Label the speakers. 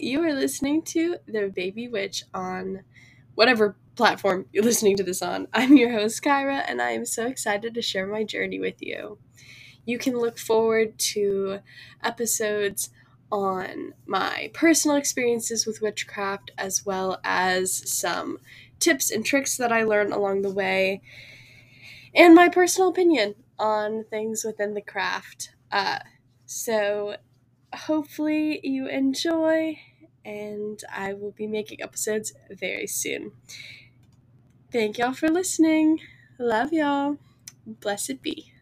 Speaker 1: you are listening to The Baby Witch on whatever platform you're listening to this on. I'm your host, Kyra, and I am so excited to share my journey with you. You can look forward to episodes on my personal experiences with witchcraft as well as some tips and tricks that I learned along the way and my personal opinion on things within the craft. Uh, so, hopefully, you enjoy, and I will be making episodes very soon. Thank y'all for listening. Love y'all. Blessed be.